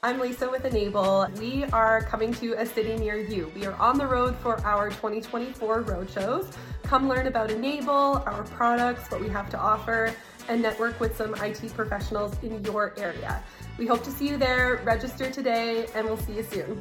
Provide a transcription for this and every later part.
I'm Lisa with N-able. We are coming to a city near you. We are on the road for our 2024 road shows. Come learn about N-able, our products, what we have to offer, and network with some IT professionals in your area. We hope to see you there. Register today, and we'll see you soon.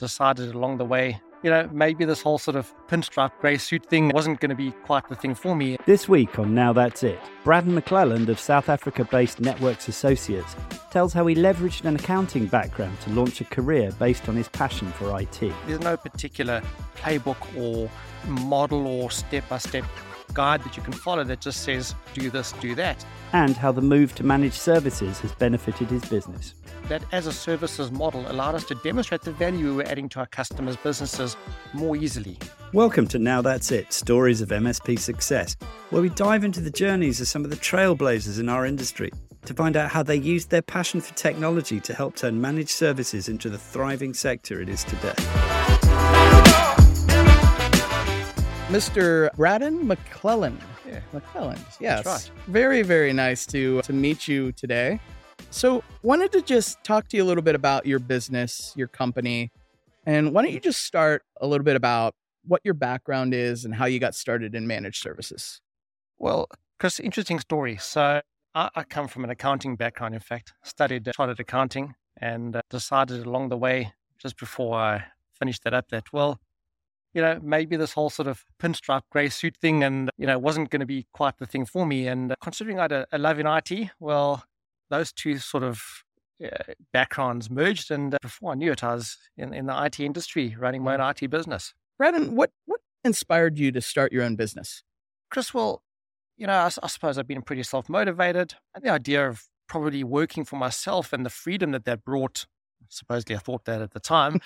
Decided along the way you know, maybe this whole sort of pinstripe grey suit thing wasn't going to be quite the thing for me. This week on Now That's It, Braddon McCleland of South Africa based Networks Associates tells how he leveraged an accounting background to launch a career based on his passion for IT. There's no particular playbook or model or step by step guide that you can follow that just says do this, do that. And how the move to managed services has benefited his business. That as a services model allowed us to demonstrate the value we were adding to our customers' businesses more easily. Welcome to Now That's It Stories of MSP Success, where we dive into the journeys of some of the trailblazers in our industry to find out how they used their passion for technology to help turn managed services into the thriving sector it is today. Mr. Braddon McClellan. Yeah. McCleland. Yes. right. Very, very nice to to meet you today. So, wanted to just talk to you a little bit about your business, your company, and why don't you just start a little bit about what your background is and how you got started in managed services? Well, Chris, interesting story. So I, I come from an accounting background. In fact, studied chartered accounting and uh, decided along the way, just before I finished that up, that well, you know, maybe this whole sort of pinstripe grey suit thing and, you know, wasn't going to be quite the thing for me. And considering I had a, a love in IT, well, those two sort of uh, backgrounds merged. And uh, before I knew it, I was in, in the IT industry running my own IT business. Braddon, what, what inspired you to start your own business? Chris, well, you know, I, I suppose I've been pretty self motivated. The idea of probably working for myself and the freedom that that brought, supposedly I thought that at the time,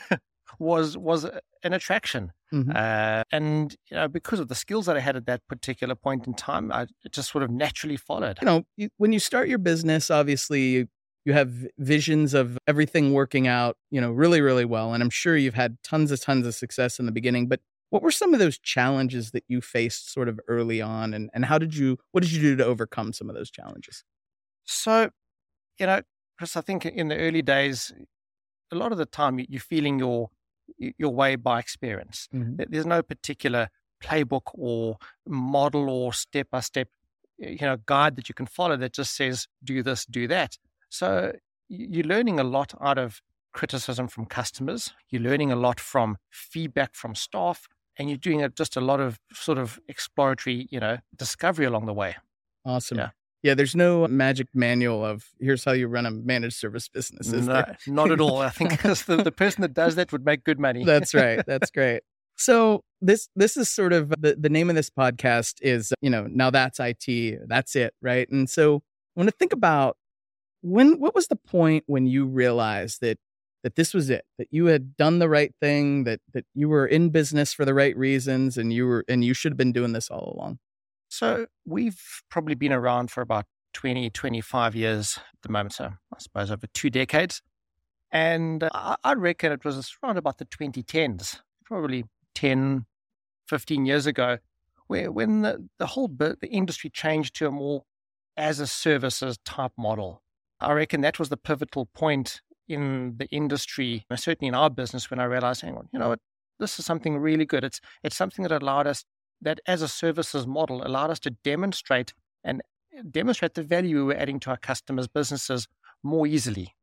was was an attraction. Mhm. Uh, and you know, because of the skills that I had at that particular point in time, I it just sort of naturally followed. You know, you, when you start your business, obviously you, you have visions of everything working out, you know, really, really well. And I'm sure you've had tons of tons of success in the beginning. But what were some of those challenges that you faced sort of early on, and and how did you what did you do to overcome some of those challenges? So, you know, Chris, I think in the early days, a lot of the time you're feeling your your way by experience. Mm-hmm. There- There's no particular playbook or model or step by step, you know, guide that you can follow that just says do this, do that. So you're learning a lot out of criticism from customers. You're learning a lot from feedback from staff, and you're doing just a lot of sort of exploratory, you know, discovery along the way. Awesome. Yeah. Yeah, there's no magic manual of here's how you run a managed service business. Is No, not at all. I think the, the person that does that would make good money. That's right. That's great. So this this is sort of the, the name of this podcast is you know now that's IT that's it right and so I want to think about when what was the point when you realized that that this was it that you had done the right thing that that you were in business for the right reasons and you were and you should have been doing this all along So we've probably been around for about 20, 25 years at the moment. So I suppose over two decades. And I, I reckon it was around about the 2010s, probably 10, 15 years ago, where when the, the whole bit, the industry changed to a more as a services type model. I reckon that was the pivotal point in the industry, certainly in our business, when I realized, hang on, you know what, this is something really good. It's it's something that allowed us that as a services model allowed us to demonstrate and demonstrate the value we were adding to our customers' businesses more easily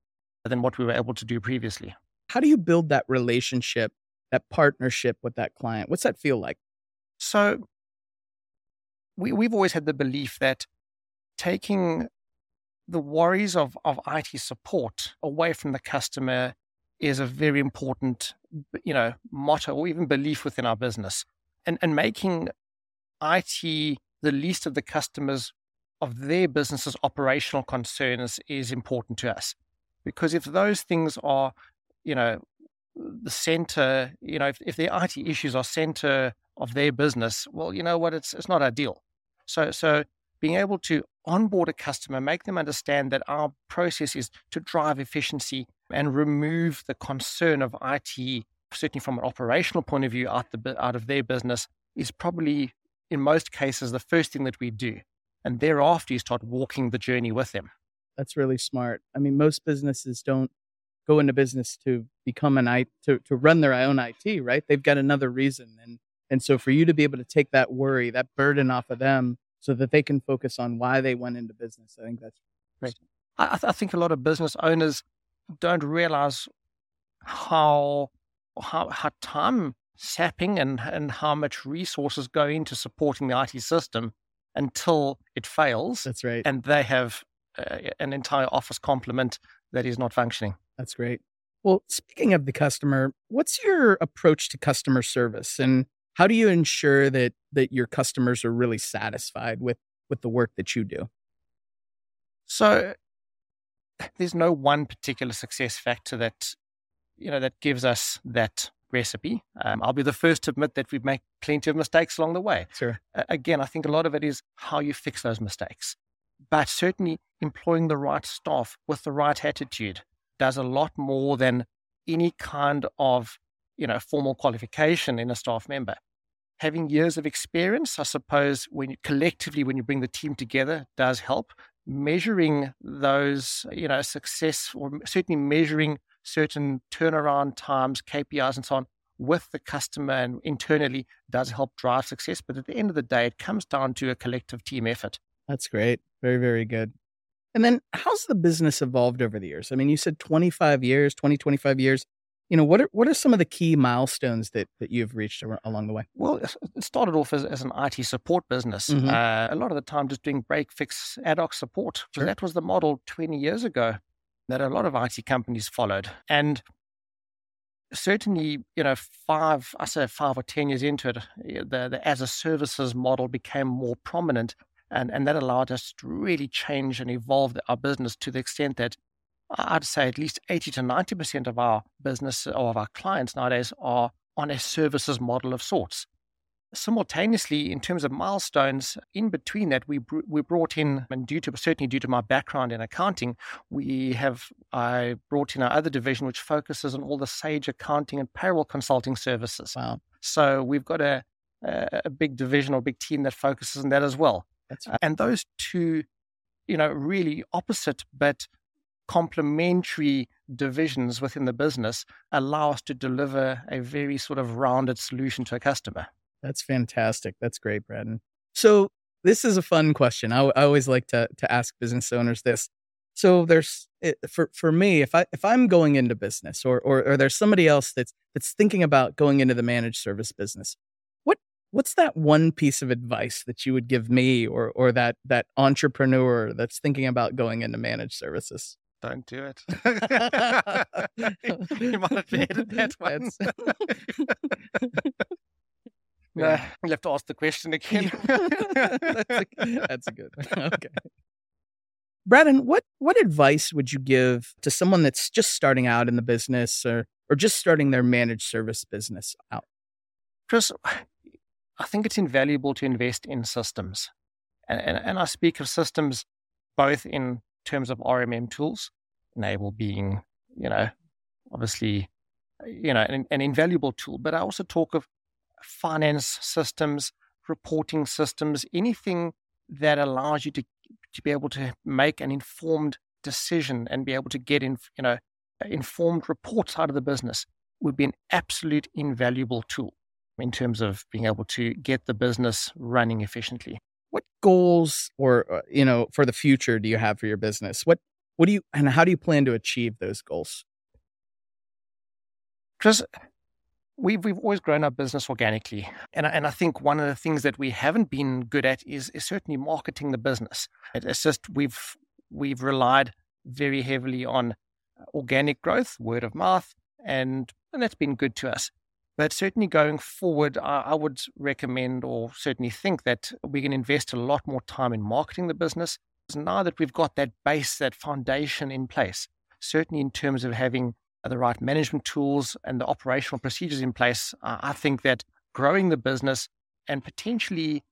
than what we were able to do previously. how do you build that relationship that partnership with that client what's that feel like So we, we've always had the belief that taking the worries of, of IT support away from the customer is a very important, you know, motto or even belief within our business. And, and making IT the least of the customers of their business's operational concerns is important to us. Because if those things are, you know, the center, you know, if, if their IT issues are center of their business, well, you know what, it's it's not ideal. So so being able to onboard a customer, make them understand that our process is to drive efficiency and remove the concern of IT, certainly from an operational point of view, out the out of their business, is probably in most cases the first thing that we do. And thereafter, you start walking the journey with them. That's really smart. I mean, most businesses don't go into business to become an I to, to run their own IT, right? They've got another reason. And and so for you to be able to take that worry, that burden off of them so that they can focus on why they went into business, I think that's great. I, I think a lot of business owners don't realize how how, how time sapping and, and how much resources go into supporting the IT system until it fails. That's right. And they have uh, an entire office complement that is not functioning. That's great. Well, speaking of the customer, what's your approach to customer service and how do you ensure that that your customers are really satisfied with with the work that you do? So there's no one particular success factor that you know that gives us that recipe. Um, I'll be the first to admit that we've made plenty of mistakes along the way. Sure. Uh, again, I think a lot of it is how you fix those mistakes. But certainly employing the right staff with the right attitude does a lot more than any kind of, you know, formal qualification in a staff member. Having years of experience, I suppose, when you, collectively when you bring the team together, does help. Measuring those, you know, success or certainly measuring certain turnaround times, KPIs, and so on with the customer and internally does help drive success. But at the end of the day, it comes down to a collective team effort. That's great. Very, very good. And then how's the business evolved over the years? I mean, you said 25 years, 20, 25 years. You know, what are what are some of the key milestones that, that you've reached along the way? Well, it started off as, as an IT support business. Mm-hmm. Uh, a lot of the time just doing break, fix, ad hoc support. Sure. That was the model 20 years ago that a lot of IT companies followed. And certainly, you know, five, I say five or 10 years into it, the, the as a services model became more prominent. And, and that allowed us to really change and evolve our business to the extent that I'd say at least 80 to 90% of our business or of our clients nowadays are on a services model of sorts simultaneously, in terms of milestones, in between that, we br- we brought in, and due to certainly due to my background in accounting, we have I brought in our other division which focuses on all the Sage accounting and payroll consulting services. Wow! So we've got a a, a big division or big team that focuses on that as well. That's right. and those two, you know, really opposite but complementary divisions within the business allow us to deliver a very sort of rounded solution to a customer. That's fantastic. That's great, Braddon. So this is a fun question. I, I always like to to ask business owners this. So there's eh, for for me, if I if I'm going into business, or or, or there's somebody else that's that's thinking about going into the managed service business, what what's that one piece of advice that you would give me, or or that that entrepreneur that's thinking about going into managed services? Don't do it. you might have that one. Yeah. you'll have to ask the question again. that's, a, that's a good one. Okay. Braddon, what what advice would you give to someone that's just starting out in the business or or just starting their managed service business out? Chris, I think it's invaluable to invest in systems. And, and, and I speak of systems both in terms of RMM tools, N-able being, you know, obviously, you know, an, an invaluable tool, but I also talk of finance systems, reporting systems, anything that allows you to to be able to make an informed decision and be able to get in, you know, informed reports out of the business would be an absolute invaluable tool in terms of being able to get the business running efficiently. What goals or uh, you know for the future do you have for your business? What what do you and how do you plan to achieve those goals? Chris, we've we've always grown our business organically, and and I think one of the things that we haven't been good at is is certainly marketing the business. It's just we've we've relied very heavily on uh, organic growth, word of mouth, and and that's been good to us. But certainly going forward, I, I would recommend or certainly think that we can invest a lot more time in marketing the business. Now that we've got that base, that foundation in place, certainly in terms of having Uh, the right management tools and the operational procedures in place, uh, I think that growing the business and potentially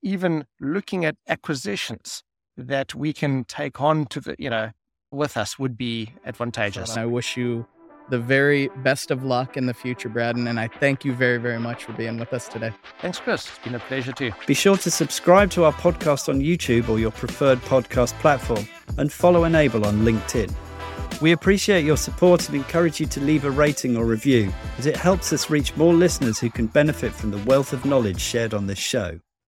even looking at acquisitions that we can take on to the, you know, with us would be advantageous. I wish you the very best of luck in the future, Braddon. And I thank you very, very much for being with us today. Thanks, Chris. It's been a pleasure too. Be sure to subscribe to our podcast on YouTube or your preferred podcast platform and follow N-able on LinkedIn. We appreciate your support and encourage you to leave a rating or review, as it helps us reach more listeners who can benefit from the wealth of knowledge shared on this show.